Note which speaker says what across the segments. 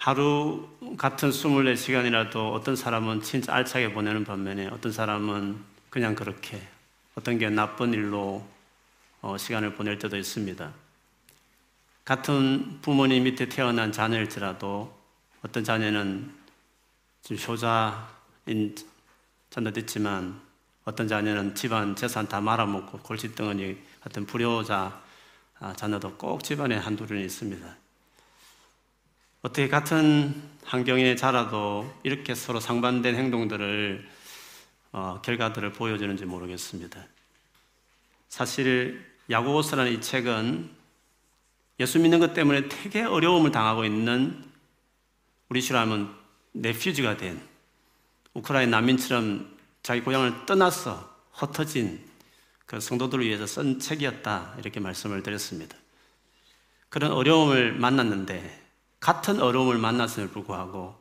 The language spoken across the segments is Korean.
Speaker 1: 하루 같은 24시간이라도 어떤 사람은 진짜 알차게 보내는 반면에 어떤 사람은 그냥 그렇게 어떤 게 나쁜 일로 어, 시간을 보낼 때도 있습니다. 같은 부모님 밑에 태어난 자녀일지라도 어떤 자녀는 지금 효자인 자녀도 있지만 어떤 자녀는 집안 재산 다 말아먹고 골칫덩어리 같은 불효자 아, 자녀도 꼭 집안에 한둘은 있습니다. 어떻게 같은 환경에 자라도 이렇게 서로 상반된 행동들을 어, 결과들을 보여주는지 모르겠습니다. 사실 야고보서라는 이 책은 예수 믿는 것 때문에 되게 어려움을 당하고 있는 우리 시라면 네퓨지가 된 우크라이나 난민처럼 자기 고향을 떠나서 흩어진 그 성도들을 위해서 쓴 책이었다 이렇게 말씀을 드렸습니다. 그런 어려움을 만났는데 같은 어려움을 만났음을 불구하고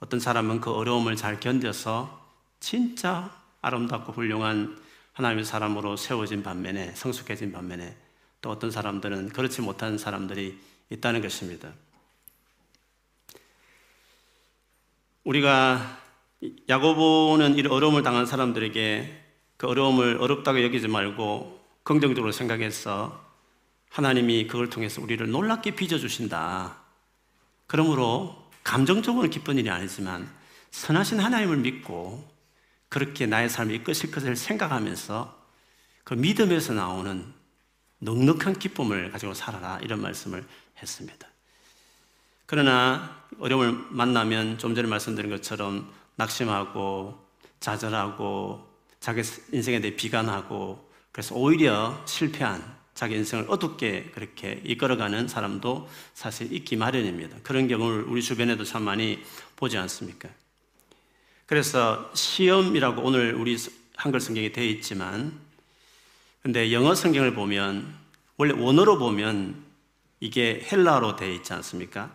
Speaker 1: 어떤 사람은 그 어려움을 잘 견뎌서 진짜 아름답고 훌륭한 하나님의 사람으로 세워진 반면에 성숙해진 반면에 또 어떤 사람들은 그렇지 못한 사람들이 있다는 것입니다. 우리가 야고보는 이 어려움을 당한 사람들에게 그 어려움을 어렵다고 여기지 말고 긍정적으로 생각해서 하나님이 그걸 통해서 우리를 놀랍게 빚어주신다. 그러므로 감정적으로 기쁜 일이 아니지만 선하신 하나님을 믿고 그렇게 나의 삶을 이끄실 것을 생각하면서 그 믿음에서 나오는 넉넉한 기쁨을 가지고 살아라. 이런 말씀을 했습니다. 그러나 어려움을 만나면 좀 전에 말씀드린 것처럼 낙심하고 좌절하고 자기 인생에 대해 비관하고 그래서 오히려 실패한 자기 인생을 어둡게 그렇게 이끌어가는 사람도 사실 있기 마련입니다. 그런 경우를 우리 주변에도 참 많이 보지 않습니까? 그래서 시험이라고 오늘 우리 한글 성경에 되어 있지만 근데 영어 성경을 보면 원래 원어로 보면 이게 헬라어로 되어 있지 않습니까?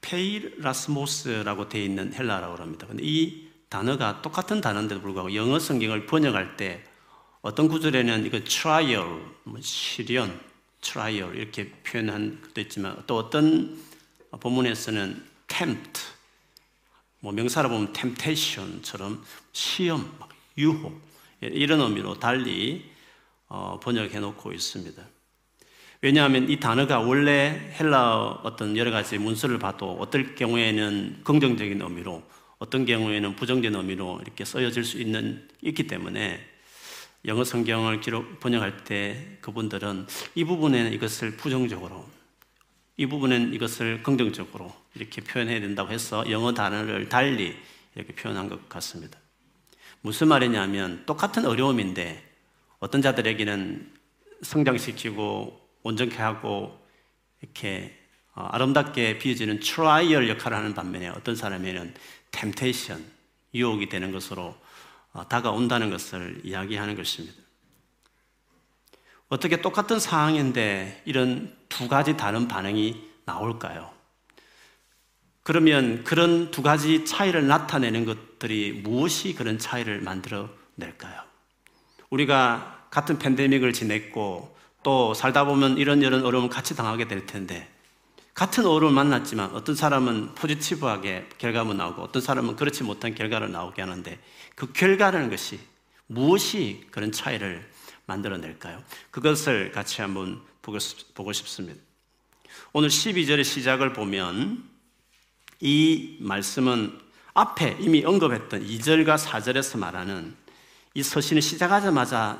Speaker 1: πειρασμός라고 되어 있는 헬라어라고 합니다. 근데 이 단어가 똑같은 단어인데도 불구하고 영어 성경을 번역할 때 어떤 구절에는 이거 trial, 뭐 시련, trial 이렇게 표현한 것도 있지만 또 어떤 본문에서는 tempt, 뭐 명사로 보면 temptation처럼 시험, 유혹 이런 의미로 달리 어, 번역해 놓고 있습니다. 왜냐하면 이 단어가 원래 헬라 어떤 여러 가지 문서를 봐도 어떨 경우에는 긍정적인 의미로 어떤 경우에는 부정적인 의미로 이렇게 쓰여질 수 있는 있기 때문에 영어 성경을 기록 번역할 때 그분들은 이 부분에는 이것을 부정적으로 이 부분은 이것을 긍정적으로 이렇게 표현해야 된다고 해서 영어 단어를 달리 이렇게 표현한 것 같습니다. 무슨 말이냐면 똑같은 어려움인데 어떤 자들에게는 성장시키고 온전케 하고 이렇게 어, 아름답게 빚어지는 trial 역할을 하는 반면에 어떤 사람에는 temptation, 유혹이 되는 것으로 어, 다가온다는 것을 이야기하는 것입니다. 어떻게 똑같은 상황인데 이런 두 가지 다른 반응이 나올까요? 그러면 그런 두 가지 차이를 나타내는 것들이 무엇이 그런 차이를 만들어 낼까요? 우리가 같은 팬데믹을 지냈고 또 살다 보면 이런 이런 어려움을 같이 당하게 될 텐데 같은 어려움을 만났지만 어떤 사람은 포지티브하게 결과만 나오고 어떤 사람은 그렇지 못한 결과를 나오게 하는데 그 결과라는 것이 무엇이 그런 차이를 만들어낼까요? 그것을 같이 한번 보고 싶습니다. 오늘 12절의 시작을 보면 이 말씀은 앞에 이미 언급했던 2절과 4절에서 말하는 이 서신을 시작하자마자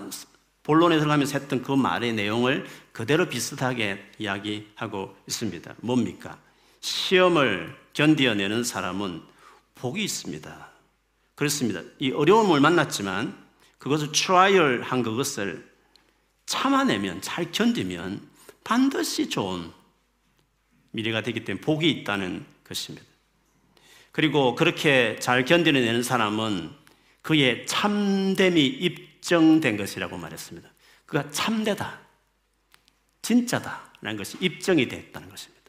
Speaker 1: 본론에 들어가면서 했던 그 말의 내용을 그대로 비슷하게 이야기하고 있습니다. 뭡니까? 시험을 견디어내는 사람은 복이 있습니다. 그렇습니다. 이 어려움을 만났지만 그것을 trial 한 그것을 참아내면 잘 견디면 반드시 좋은 미래가 되기 때문에 복이 있다는 것입니다. 그리고 그렇게 잘 견디내는 사람은 그의 참됨이 입 증된 것이라고 말했습니다. 그가 참되다, 진짜다 라는 것이 입증이 됐다는 것입니다.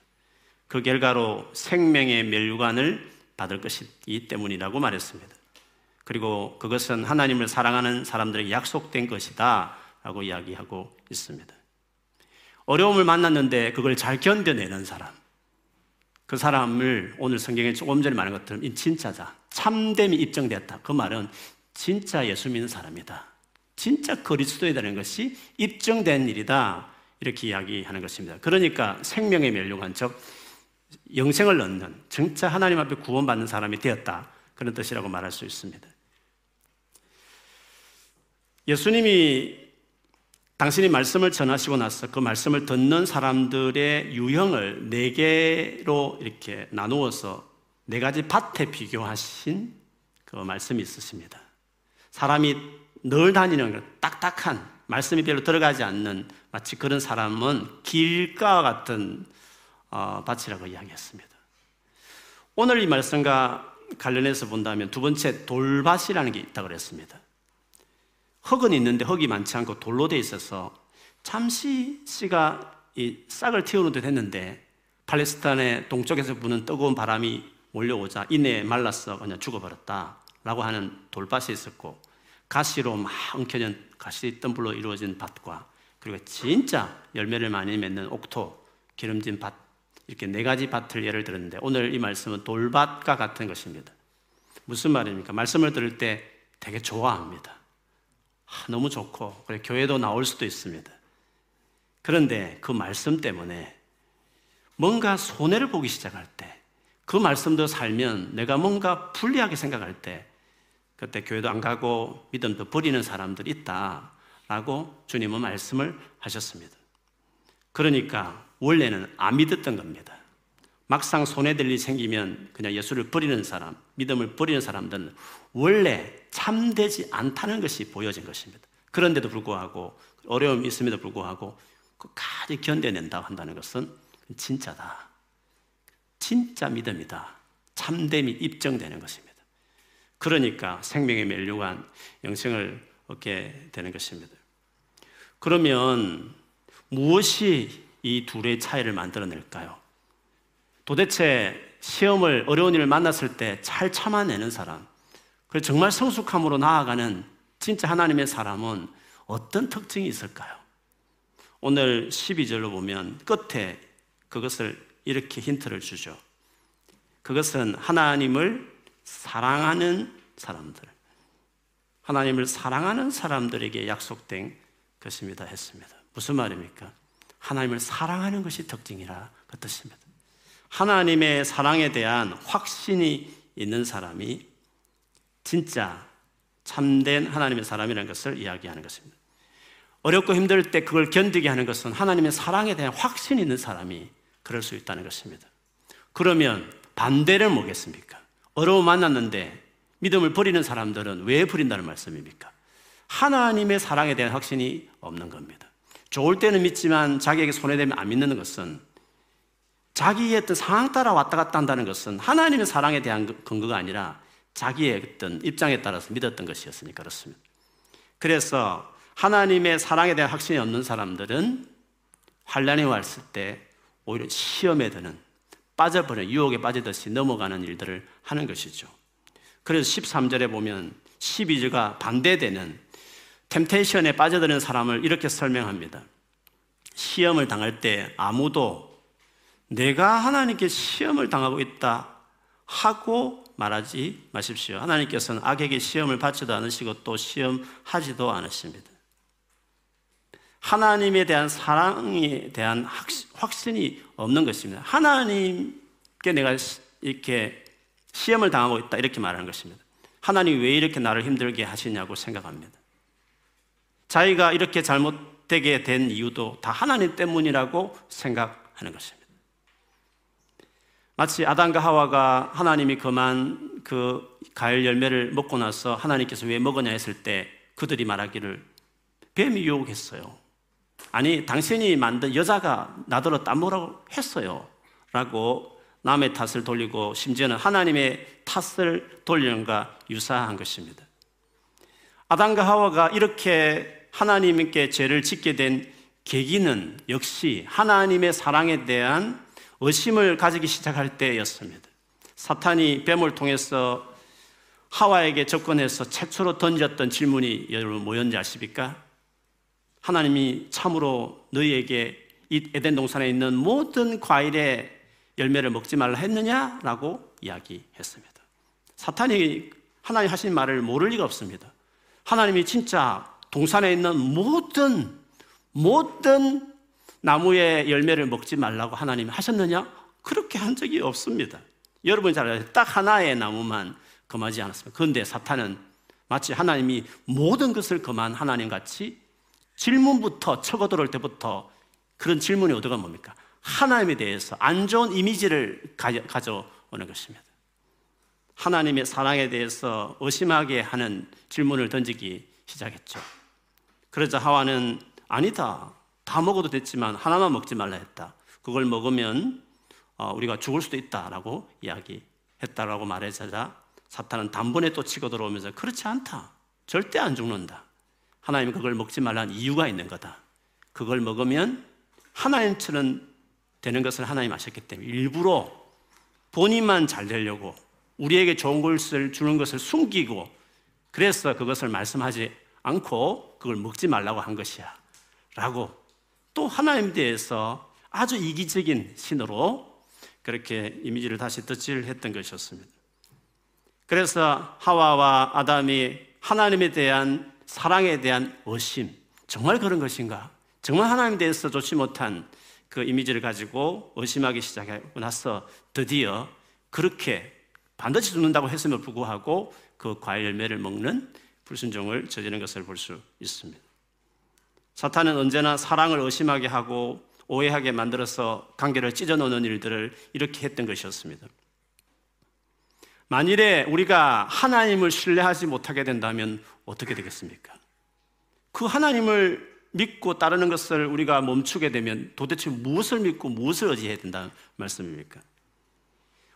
Speaker 1: 그 결과로 생명의 멸관을 받을 것이기 때문이라고 말했습니다. 그리고 그것은 하나님을 사랑하는 사람들에게 약속된 것이다 라고 이야기하고 있습니다. 어려움을 만났는데 그걸 잘 견뎌내는 사람. 그 사람을 오늘 성경에 조금 전에 말한 것처럼 이 진짜자, 참됨이 입증됐다. 그 말은 진짜 예수 믿는 사람이다. 진짜 그리스도이라는 것이 입증된 일이다. 이렇게 이야기하는 것입니다. 그러니까 생명의 멸류관, 즉 영생을 얻는 진짜 하나님 앞에 구원받는 사람이 되었다. 그런 뜻이라고 말할 수 있습니다. 예수님이 당신이 말씀을 전하시고 나서 그 말씀을 듣는 사람들의 유형을 네 개로 이렇게 나누어서 네 가지 밭에 비교하신 그 말씀이 있으십니다. 사람이 늘 다니는 딱딱한 말씀이 별로 들어가지 않는 마치 그런 사람은 길가와 같은 어, 밭이라고 이야기했습니다. 오늘 이 말씀과 관련해서 본다면 두 번째 돌밭이라는 게 있다고 그랬습니다. 흙은 있는데 흙이 많지 않고 돌로 돼 있어서 잠시 씨가 이 싹을 틔우는 듯 했는데 팔레스타인의 동쪽에서 부는 뜨거운 바람이 몰려오자 이내 말라서 그냥 죽어버렸다 라고 하는 돌밭이 있었고 가시로 막 엉켜진 가시 덤불로 이루어진 밭과 그리고 진짜 열매를 많이 맺는 옥토 기름진 밭 이렇게 네 가지 밭을 예를 들었는데 오늘 이 말씀은 돌밭과 같은 것입니다. 무슨 말입니까? 말씀을 들을 때 되게 좋아합니다. 아, 너무 좋고 그래 교회도 나올 수도 있습니다. 그런데 그 말씀 때문에 뭔가 손해를 보기 시작할 때, 그 말씀도 살면 내가 뭔가 불리하게 생각할 때, 그때 교회도 안 가고 믿음도 버리는 사람들이 있다라고 주님은 말씀을 하셨습니다. 그러니까 원래는 안 믿었던 겁니다. 막상 손해 될 일이 생기면 그냥 예수를 버리는 사람, 믿음을 버리는 사람들은 원래 참되지 않다는 것이 보여진 것입니다. 그런데도 불구하고 어려움이 있음에도 불구하고 끝까지 견뎌낸다 한다는 것은 진짜다. 진짜 믿음이다. 참됨이 입증되는 것입니다. 그러니까 생명의 멸류관 영생을 얻게 되는 것입니다. 그러면 무엇이 이 둘의 차이를 만들어낼까요? 도대체 시험을 어려운 일을 만났을 때 잘 참아내는 사람, 그 정말 성숙함으로 나아가는 진짜 하나님의 사람은 어떤 특징이 있을까요? 오늘 12절로 보면 끝에 그것을 이렇게 힌트를 주죠. 그것은 하나님을 사랑하는 사람들, 하나님을 사랑하는 사람들에게 약속된 것입니다. 했습니다. 무슨 말입니까? 하나님을 사랑하는 것이 특징이라 그 뜻입니다. 하나님의 사랑에 대한 확신이 있는 사람이 진짜 참된 하나님의 사람이라는 것을 이야기하는 것입니다. 어렵고 힘들 때 그걸 견디게 하는 것은 하나님의 사랑에 대한 확신이 있는 사람이 그럴 수 있다는 것입니다. 그러면 반대를 뭐겠습니까? 어려움 만났는데 믿음을 버리는 사람들은 왜 버린다는 말씀입니까? 하나님의 사랑에 대한 확신이 없는 겁니다. 좋을 때는 믿지만 자기에게 손해되면 안 믿는 것은 자기의 어떤 상황 따라 왔다 갔다 한다는 것은 하나님의 사랑에 대한 근거가 아니라 자기의 어떤 입장에 따라서 믿었던 것이었으니까 그렇습니다. 그래서 하나님의 사랑에 대한 확신이 없는 사람들은 환란이 왔을 때 오히려 시험에 드는 빠져버리는 유혹에 빠지듯이 넘어가는 일들을 하는 것이죠. 그래서 13절에 보면 12절과 반대되는 템테이션에 빠져드는 사람을 이렇게 설명합니다. 시험을 당할 때 아무도 내가 하나님께 시험을 당하고 있다 하고 말하지 마십시오. 하나님께서는 악에게 시험을 받지도 않으시고 또 시험하지도 않으십니다. 하나님에 대한 사랑에 대한 확신이 없는 것입니다. 하나님께 내가 이렇게 시험을 당하고 있다 이렇게 말하는 것입니다. 하나님 왜 이렇게 나를 힘들게 하시냐고 생각합니다. 자기가 이렇게 잘못되게 된 이유도 다 하나님 때문이라고 생각하는 것입니다. 마치 아담과 하와가 하나님이 그만 그 가을 열매를 먹고 나서 하나님께서 왜 먹었냐 했을 때 그들이 말하기를 뱀이 유혹했어요. 아니, 당신이 만든 여자가 나더러 땀먹으라고 했어요. 라고 남의 탓을 돌리고 심지어는 하나님의 탓을 돌리는 것과 유사한 것입니다. 아담과 하와가 이렇게 하나님께 죄를 짓게 된 계기는 역시 하나님의 사랑에 대한 의심을 가지기 시작할 때였습니다. 사탄이 뱀을 통해서 하와에게 접근해서 최초로 던졌던 질문이 여러분 뭐였는지 아십니까? 하나님이 참으로 너희에게 이 에덴 동산에 있는 모든 과일의 열매를 먹지 말라 했느냐라고 이야기했습니다. 사탄이 하나님 하신 말을 모를 리가 없습니다. 하나님이 진짜 동산에 있는 모든 모든 나무의 열매를 먹지 말라고 하나님이 하셨느냐? 그렇게 한 적이 없습니다. 여러분이 잘 알아요. 딱 하나의 나무만 금하지 않았습니다. 그런데 사탄은 마치 하나님이 모든 것을 금한 하나님 같이 질문부터 쳐고 들어올 때부터 그런 질문이 어디가 뭡니까? 하나님에 대해서 안 좋은 이미지를 가져오는 것입니다. 하나님의 사랑에 대해서 의심하게 하는 질문을 던지기 시작했죠. 그러자 하와는 아니다. 다 먹어도 됐지만 하나만 먹지 말라 했다. 그걸 먹으면 어, 우리가 죽을 수도 있다라고 이야기했다라고 말해자자 사탄은 단번에 또 치고 들어오면서 그렇지 않다. 절대 안 죽는다. 하나님 그걸 먹지 말라는 이유가 있는 거다. 그걸 먹으면 하나님처럼 되는 것을 하나님 아셨기 때문에 일부러 본인만 잘 되려고 우리에게 좋은 것을 주는 것을 숨기고 그래서 그것을 말씀하지 않고 그걸 먹지 말라고 한 것이야. 라고 또 하나님 대해서 아주 이기적인 신으로 그렇게 이미지를 다시 덧칠했던 것이었습니다. 그래서 하와와 아담이 하나님에 대한 사랑에 대한 의심, 정말 그런 것인가? 정말 하나님에 대해서 좋지 못한 그 이미지를 가지고 의심하기 시작하고 나서 드디어 그렇게 반드시 죽는다고 했음을 불구하고 그 과일 열매를 먹는 불순종을 저지른 것을 볼 수 있습니다. 사탄은 언제나 사랑을 의심하게 하고 오해하게 만들어서 관계를 찢어놓는 일들을 이렇게 했던 것이었습니다. 만일에 우리가 하나님을 신뢰하지 못하게 된다면 어떻게 되겠습니까? 그 하나님을 믿고 따르는 것을 우리가 멈추게 되면 도대체 무엇을 믿고 무엇을 의지해야 된다는 말씀입니까?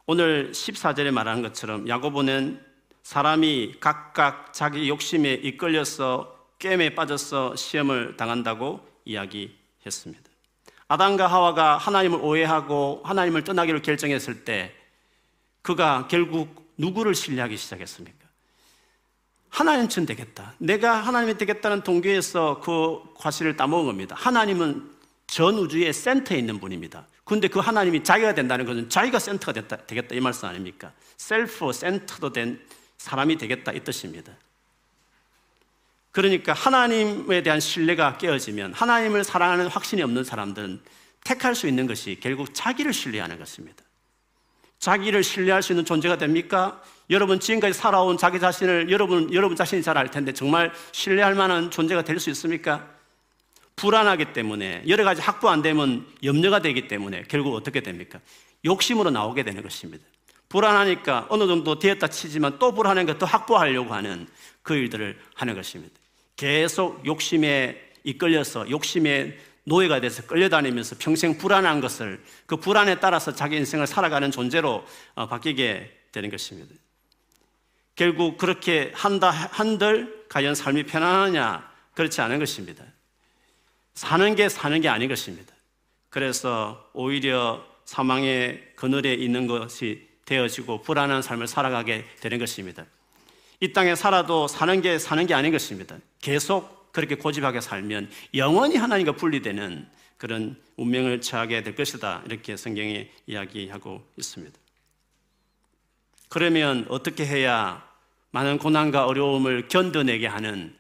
Speaker 1: 오늘 14절에 말하는 것처럼 야고보는 사람이 각각 자기 욕심에 이끌려서 게임에 빠져서 시험을 당한다고 이야기했습니다. 아담과 하와가 하나님을 오해하고 하나님을 떠나기로 결정했을 때 그가 결국 누구를 신뢰하기 시작했습니까? 하나님처럼 되겠다. 내가 하나님이 되겠다는 동기에서 그 과실을 따먹은 겁니다. 하나님은 전 우주의 센터에 있는 분입니다. 근데 그 하나님이 자기가 된다는 것은 자기가 센터가 됐다, 되겠다 이 말씀 아닙니까? 셀프 센터도 된 사람이 되겠다 이 뜻입니다. 그러니까 하나님에 대한 신뢰가 깨어지면 하나님을 사랑하는 확신이 없는 사람들은 택할 수 있는 것이 결국 자기를 신뢰하는 것입니다. 자기를 신뢰할 수 있는 존재가 됩니까? 여러분 지금까지 살아온 자기 자신을 여러분 여러분 자신이 잘 알 텐데 정말 신뢰할 만한 존재가 될 수 있습니까? 불안하기 때문에 여러 가지 확보 안 되면 염려가 되기 때문에 결국 어떻게 됩니까? 욕심으로 나오게 되는 것입니다. 불안하니까 어느 정도 되었다 치지만 또 불안한 더 확보하려고 하는 그 일들을 하는 것입니다. 계속 욕심에 이끌려서 욕심에 노예가 돼서 끌려다니면서 평생 불안한 것을 그 불안에 따라서 자기 인생을 살아가는 존재로 어, 바뀌게 되는 것입니다. 결국 그렇게 한다 한들 과연 삶이 편안하냐 그렇지 않은 것입니다. 사는 게 사는 게 아닌 것입니다. 그래서 오히려 사망의 그늘에 있는 것이 되어지고 불안한 삶을 살아가게 되는 것입니다. 이 땅에 살아도 사는 게 사는 게 아닌 것입니다. 계속 그렇게 고집하게 살면 영원히 하나님과 분리되는 그런 운명을 처하게 될 것이다. 이렇게 성경이 이야기하고 있습니다. 그러면 어떻게 해야 많은 고난과 어려움을 견뎌내게 하는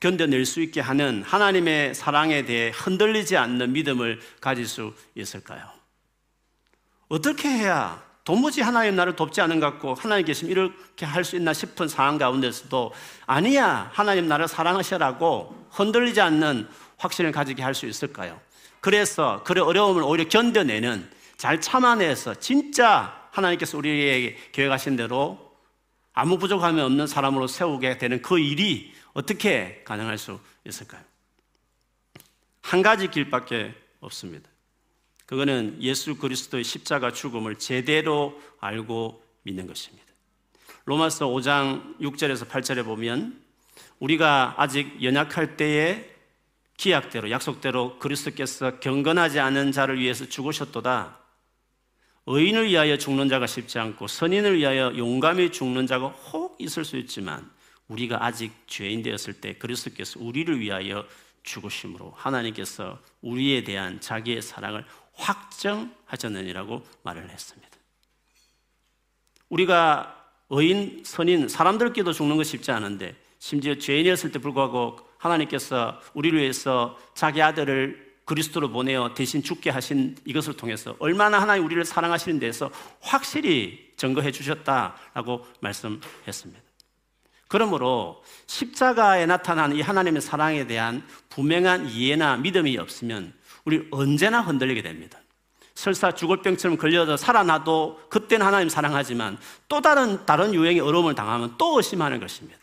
Speaker 1: 견뎌낼 수 있게 하는 하나님의 사랑에 대해 흔들리지 않는 믿음을 가질 수 있을까요? 어떻게 해야 도무지 하나님 나를 돕지 않은 것 같고 하나님 계시면 이렇게 할 수 있나 싶은 상황 가운데서도 아니야 하나님 나를 사랑하시라고 흔들리지 않는 확신을 가지게 할 수 있을까요? 그래서 그 어려움을 오히려 견뎌내는 잘 참아내서 진짜 하나님께서 우리에게 계획하신 대로 아무 부족함이 없는 사람으로 세우게 되는 그 일이 어떻게 가능할 수 있을까요? 한 가지 길밖에 없습니다. 그거는 예수 그리스도의 십자가 죽음을 제대로 알고 믿는 것입니다. 로마서 5장 6절에서 8절에 보면 우리가 아직 연약할 때에 기약대로 약속대로 그리스도께서 경건하지 않은 자를 위해서 죽으셨도다. 의인을 위하여 죽는 자가 쉽지 않고 선인을 위하여 용감히 죽는 자가 혹 있을 수 있지만 우리가 아직 죄인 되었을 때 그리스도께서 우리를 위하여 죽으심으로 하나님께서 우리에 대한 자기의 사랑을 확정하셨느니라고 말을 했습니다. 우리가 의인, 선인, 사람들끼도 죽는 것 쉽지 않은데 심지어 죄인이었을 때 불구하고 하나님께서 우리를 위해서 자기 아들을 그리스도로 보내어 대신 죽게 하신 이것을 통해서 얼마나 하나님 우리를 사랑하시는 데서 확실히 증거해 주셨다라고 말씀했습니다. 그러므로 십자가에 나타난 이 하나님의 사랑에 대한 분명한 이해나 믿음이 없으면 우리 언제나 흔들리게 됩니다. 설사 죽을 병처럼 걸려서 살아나도 그때는 하나님 사랑하지만 또 다른 다른 유행의 어려움을 당하면 또 의심하는 것입니다.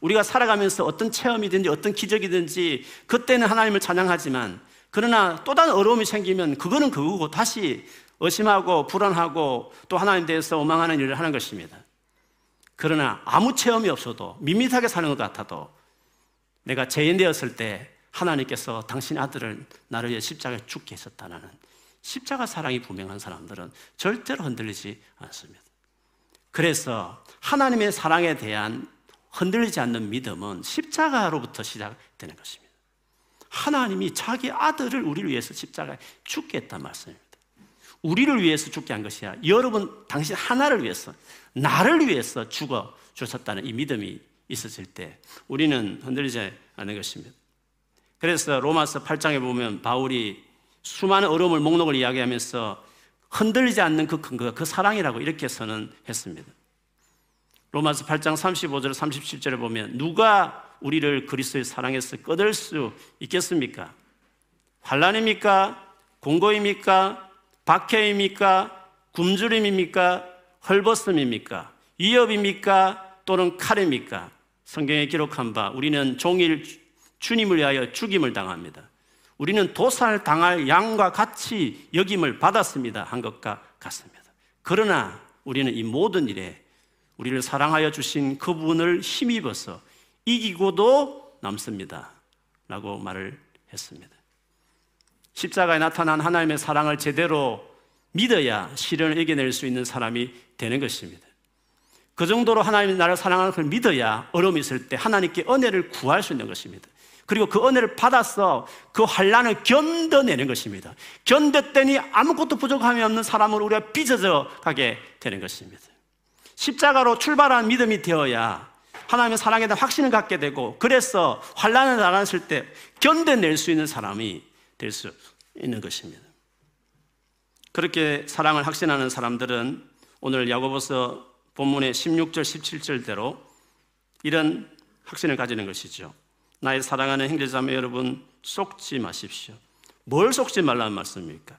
Speaker 1: 우리가 살아가면서 어떤 체험이든지 어떤 기적이든지 그때는 하나님을 찬양하지만 그러나 또 다른 어려움이 생기면 그거는 그거고 다시 의심하고 불안하고 또 하나님 대해서 오망하는 일을 하는 것입니다. 그러나 아무 체험이 없어도 밋밋하게 사는 것 같아도 내가 죄인 되었을 때 하나님께서 당신 아들을 나를 위해 십자가에 죽게 했었다는 십자가 사랑이 분명한 사람들은 절대로 흔들리지 않습니다. 그래서 하나님의 사랑에 대한 흔들리지 않는 믿음은 십자가로부터 시작되는 것입니다. 하나님이 자기 아들을 우리를 위해서 십자가에 죽게 했단 말씀입니다. 우리를 위해서 죽게 한 것이 야. 여러분, 당신 하나를 위해서, 나를 위해서 죽어 주셨다는 이 믿음이 있었을 때 우리는 흔들리지 않는 것입니다. 그래서 로마서 8장에 보면 바울이 수많은 어려움을 목록을 이야기하면서 흔들리지 않는 그 근거가 그 사랑이라고 이렇게 선언했습니다. 로마서 8장 35절 37절에 보면 누가 우리를 그리스도의 사랑에서 꺼낼 수 있겠습니까? 환란입니까? 공고입니까? 박해입니까? 굶주림입니까? 헐벗음입니까? 위협입니까? 또는 칼입니까? 성경에 기록한 바 우리는 종일 주님을 위하여 죽임을 당합니다. 우리는 도살 당할 양과 같이 여김을 받았습니다. 한 것과 같습니다. 그러나 우리는 이 모든 일에 우리를 사랑하여 주신 그분을 힘입어서 이기고도 남습니다. 라고 말을 했습니다. 십자가에 나타난 하나님의 사랑을 제대로 믿어야 시련을 이겨낼 수 있는 사람이 되는 것입니다. 그 정도로 하나님이 나를 사랑하는 걸 믿어야 어려움이 있을 때 하나님께 은혜를 구할 수 있는 것입니다. 그리고 그 은혜를 받아서 그 환란을 견뎌내는 것입니다. 견뎠더니 아무것도 부족함이 없는 사람으로 우리가 빚어져 가게 되는 것입니다. 십자가로 출발한 믿음이 되어야 하나님의 사랑에 대한 확신을 갖게 되고 그래서 환란을 당했을 때 견뎌낼 수 있는 사람이 될 수 있는 것입니다. 그렇게 사랑을 확신하는 사람들은 오늘 야고보서 본문의 16절 17절대로 이런 확신을 가지는 것이죠. 나의 사랑하는 형제자매 여러분 속지 마십시오. 뭘 속지 말라는 말씀입니까?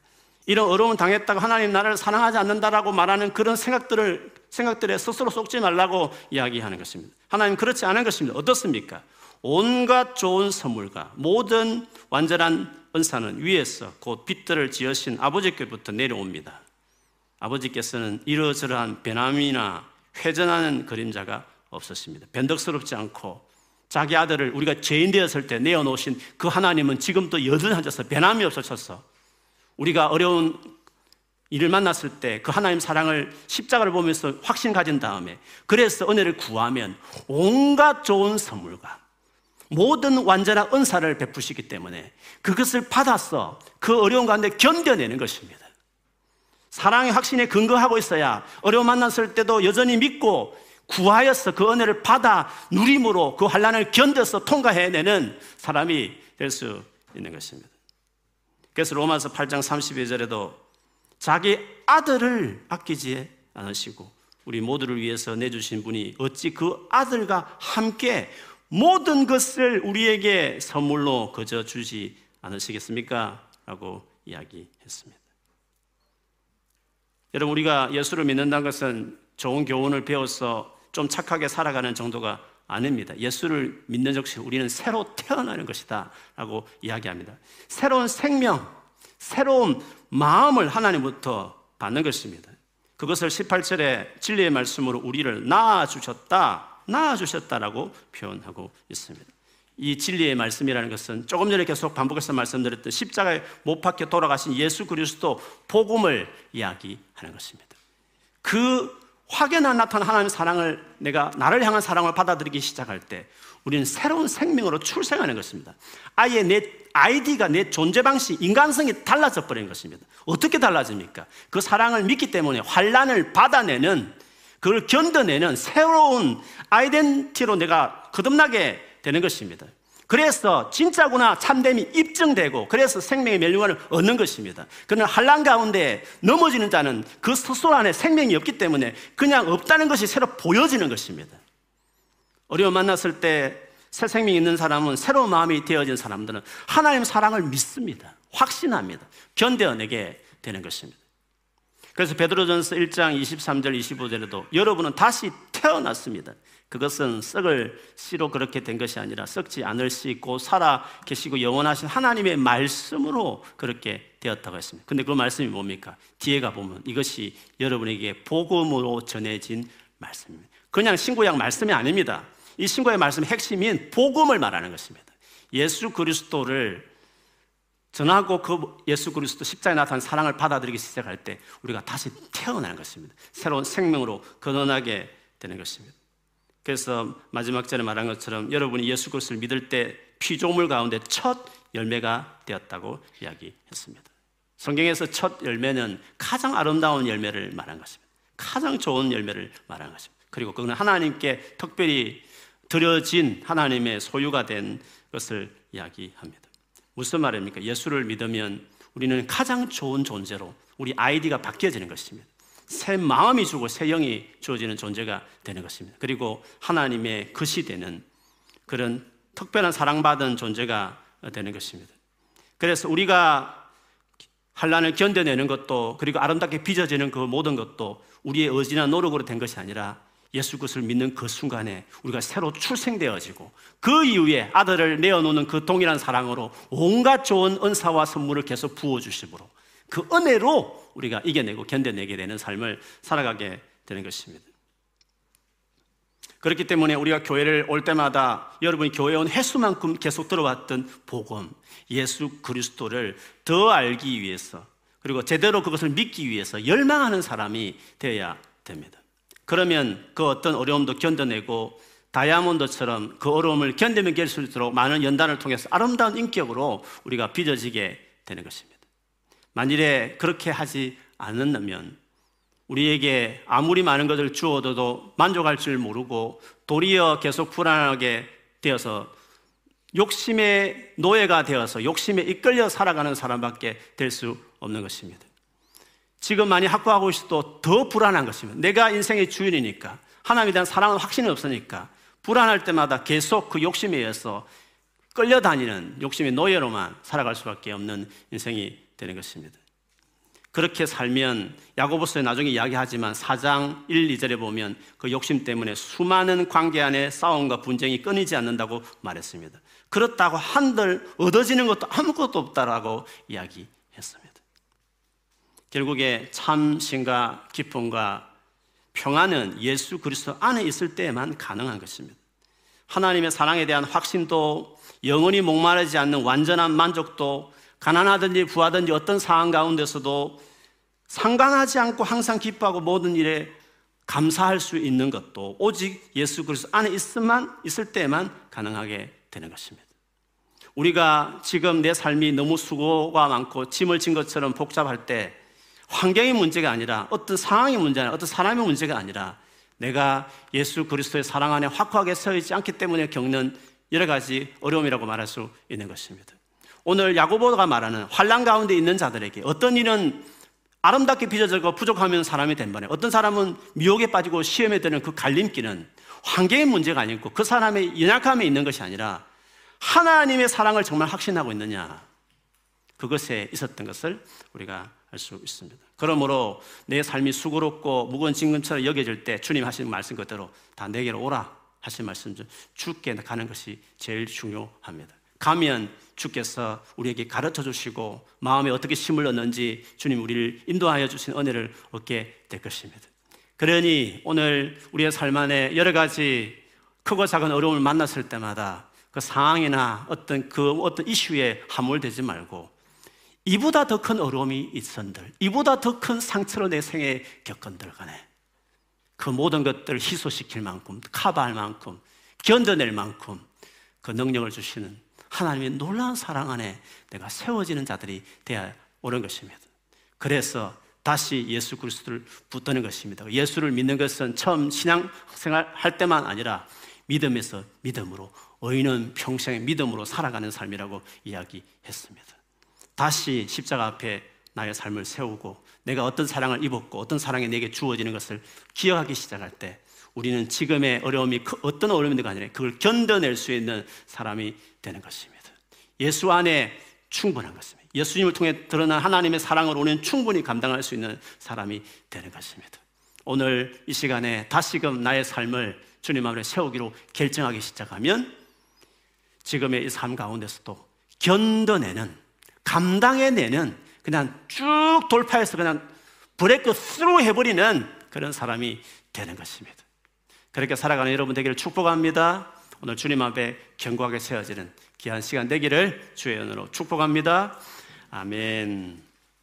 Speaker 1: 이런 어려움 당했다고 하나님 나를 사랑하지 않는다라고 말하는 그런 생각들을 생각들에 스스로 속지 말라고 이야기하는 것입니다. 하나님 그렇지 않은 것입니다. 어떻습니까? 온갖 좋은 선물과 모든 완전한 은사는 위에서 곧 빛들을 지으신 아버지께부터 내려옵니다. 아버지께서는 이러저러한 변함이나 회전하는 그림자가 없었습니다. 변덕스럽지 않고 자기 아들을 우리가 죄인 되었을 때 내어놓으신 그 하나님은 지금도 여전하셔서 변함이 없으셔서 우리가 어려운 일을 만났을 때 그 하나님 사랑을 십자가를 보면서 확신 가진 다음에 그래서 은혜를 구하면 온갖 좋은 선물과 모든 완전한 은사를 베푸시기 때문에 그것을 받아서 그 어려운 가운데 견뎌내는 것입니다. 사랑의 확신에 근거하고 있어야 어려움 만났을 때도 여전히 믿고 구하여서 그 은혜를 받아 누림으로 그 환란을 견뎌서 통과해내는 사람이 될 수 있는 것입니다. 그래서 로마서 8장 32절에도 자기 아들을 아끼지 않으시고 우리 모두를 위해서 내주신 분이 어찌 그 아들과 함께 모든 것을 우리에게 선물로 거저 주지 않으시겠습니까? 라고 이야기했습니다. 여러분, 우리가 예수를 믿는다는 것은 좋은 교훈을 배워서 좀 착하게 살아가는 정도가 아닙니다. 예수를 믿는 즉시 우리는 새로 태어나는 것이다. 라고 이야기합니다. 새로운 생명, 새로운 마음을 하나님부터 받는 것입니다. 그것을 18절에 진리의 말씀으로 우리를 낳아주셨다. 낳아주셨다라고 표현하고 있습니다. 이 진리의 말씀이라는 것은 조금 전에 계속 반복해서 말씀드렸던 십자가에 못 박혀 돌아가신 예수 그리스도 복음을 이야기하는 것입니다. 그 확연한 나타난 하나님의 사랑을 내가 나를 향한 사랑을 받아들이기 시작할 때 우리는 새로운 생명으로 출생하는 것입니다. 아예 내 아이디가 내 존재 방식, 인간성이 달라져 버린 것입니다. 어떻게 달라집니까? 그 사랑을 믿기 때문에 환란을 받아내는 그걸 견뎌내는 새로운 아이덴티로 내가 거듭나게 되는 것입니다. 그래서 진짜구나 참됨이 입증되고 그래서 생명의 멸류관을 얻는 것입니다. 그러나 한란 가운데 넘어지는 자는 그 스스로 안에 생명이 없기 때문에 그냥 없다는 것이 새로 보여지는 것입니다. 어려움 만났을 때 새 생명이 있는 사람은 새로운 마음이 되어진 사람들은 하나님 사랑을 믿습니다. 확신합니다. 견뎌내게 되는 것입니다. 그래서 베드로전서 1장 23절 25절에도 여러분은 다시 태어났습니다. 그것은 썩을 씨로 그렇게 된 것이 아니라 썩지 않을 수 있고 살아 계시고 영원하신 하나님의 말씀으로 그렇게 되었다고 했습니다. 근데 그 말씀이 뭡니까? 뒤에 가 보면 이것이 여러분에게 복음으로 전해진 말씀입니다. 그냥 신구약 말씀이 아닙니다. 이 신구약 말씀의 핵심인 복음을 말하는 것입니다. 예수 그리스도를 전하고 그 예수 그리스도 십자가에 나타난 사랑을 받아들이기 시작할 때 우리가 다시 태어나는 것입니다. 새로운 생명으로 거듭나게 되는 것입니다. 그래서 마지막 절에 말한 것처럼 여러분이 예수 그리스도를 믿을 때 피조물 가운데 첫 열매가 되었다고 이야기했습니다. 성경에서 첫 열매는 가장 아름다운 열매를 말한 것입니다. 가장 좋은 열매를 말한 것입니다. 그리고 그건 하나님께 특별히 드려진 하나님의 소유가 된 것을 이야기합니다. 무슨 말입니까? 예수를 믿으면 우리는 가장 좋은 존재로 우리 아이디가 바뀌어지는 것입니다. 새 마음이 주고 새 영이 주어지는 존재가 되는 것입니다. 그리고 하나님의 것이 되는 그런 특별한 사랑받은 존재가 되는 것입니다. 그래서 우리가 환란을 견뎌내는 것도 그리고 아름답게 빚어지는 그 모든 것도 우리의 의지나 노력으로 된 것이 아니라 예수 그리스도를 믿는 그 순간에 우리가 새로 출생되어지고 그 이후에 아들을 내어놓는 그 동일한 사랑으로 온갖 좋은 은사와 선물을 계속 부어주심으로 그 은혜로 우리가 이겨내고 견뎌내게 되는 삶을 살아가게 되는 것입니다. 그렇기 때문에 우리가 교회를 올 때마다 여러분이 교회에 온 횟수만큼 계속 들어왔던 복음, 예수 그리스도를 더 알기 위해서 그리고 제대로 그것을 믿기 위해서 열망하는 사람이 되어야 됩니다. 그러면 그 어떤 어려움도 견뎌내고 다이아몬드처럼 그 어려움을 견디면 견딜수록 많은 연단을 통해서 아름다운 인격으로 우리가 빚어지게 되는 것입니다. 만일에 그렇게 하지 않는다면 우리에게 아무리 많은 것을 주어도 만족할 줄 모르고 도리어 계속 불안하게 되어서 욕심의 노예가 되어서 욕심에 이끌려 살아가는 사람밖에 될 수 없는 것입니다. 지금 많이 확보하고 있어도 더 불안한 것입니다. 내가 인생의 주인이니까 하나님에 대한 사랑은 확신이 없으니까 불안할 때마다 계속 그 욕심에 의해서 끌려다니는 욕심의 노예로만 살아갈 수밖에 없는 인생이 되는 것입니다. 그렇게 살면 야고보서에 나중에 이야기하지만 4장 1, 2절에 보면 그 욕심 때문에 수많은 관계 안에 싸움과 분쟁이 끊이지 않는다고 말했습니다. 그렇다고 한들 얻어지는 것도 아무것도 없다라고 이야기했습니다. 결국에 참신과 기쁨과 평안은 예수 그리스도 안에 있을 때만 가능한 것입니다. 하나님의 사랑에 대한 확신도 영원히 목마르지 않는 완전한 만족도 가난하든지 부하든지 어떤 상황 가운데서도 상관하지 않고 항상 기뻐하고 모든 일에 감사할 수 있는 것도 오직 예수 그리스도 안에 있으만 있을 때만 가능하게 되는 것입니다. 우리가 지금 내 삶이 너무 수고가 많고 짐을 진 것처럼 복잡할 때 환경의 문제가 아니라 어떤 상황의 문제 아니라 어떤 사람의 문제가 아니라 내가 예수 그리스도의 사랑 안에 확고하게 서 있지 않기 때문에 겪는 여러 가지 어려움이라고 말할 수 있는 것입니다. 오늘 야고보가 말하는 환란 가운데 있는 자들에게 어떤 일은 아름답게 빚어지고 부족하면 사람이 된번에 어떤 사람은 미혹에 빠지고 시험에 드는 그 갈림길은 환경의 문제가 아니고 그 사람의 연약함에 있는 것이 아니라 하나님의 사랑을 정말 확신하고 있느냐 그것에 있었던 것을 우리가 할수 있습니다. 그러므로 내 삶이 수고롭고 무거운 짐금처럼 여겨질 때 주님 하신 말씀 그대로 다 내게로 오라 하신 말씀 중 주께 가는 것이 제일 중요합니다. 가면 주께서 우리에게 가르쳐 주시고 마음에 어떻게 힘을 얻는지 주님 우리를 인도하여 주신 은혜를 얻게 될 것입니다. 그러니 오늘 우리의 삶 안에 여러 가지 크고 작은 어려움을 만났을 때마다 그 상황이나 어떤 그 어떤 이슈에 함몰되지 말고 이보다 더 큰 어려움이 있었들, 이보다 더 큰 상처를 내 생에 겪은들 간에 그 모든 것들을 희소시킬 만큼, 커버할 만큼, 견뎌낼 만큼 그 능력을 주시는 하나님의 놀라운 사랑 안에 내가 세워지는 자들이 되어야 오는 것입니다. 그래서 다시 예수 그리스도를 붙드는 것입니다. 예수를 믿는 것은 처음 신앙 생활 할 때만 아니라 믿음에서 믿음으로 의인은 평생의 믿음으로 살아가는 삶이라고 이야기했습니다. 다시 십자가 앞에 나의 삶을 세우고 내가 어떤 사랑을 입었고 어떤 사랑이 내게 주어지는 것을 기억하기 시작할 때 우리는 지금의 어려움이 어떤 어려움인가 아니라 그걸 견뎌낼 수 있는 사람이 되는 것입니다. 예수 안에 충분한 것입니다. 예수님을 통해 드러난 하나님의 사랑을 우리는 충분히 감당할 수 있는 사람이 되는 것입니다. 오늘 이 시간에 다시금 나의 삶을 주님 앞에 세우기로 결정하기 시작하면 지금의 이 삶 가운데서도 견뎌내는, 감당해내는 그냥 쭉 돌파해서 그냥 브레이크 스루 해버리는 그런 사람이 되는 것입니다. 그렇게 살아가는 여러분 되기를 축복합니다. 오늘 주님 앞에 견고하게 세워지는 귀한 시간 되기를 주의 은으로 축복합니다. 아멘.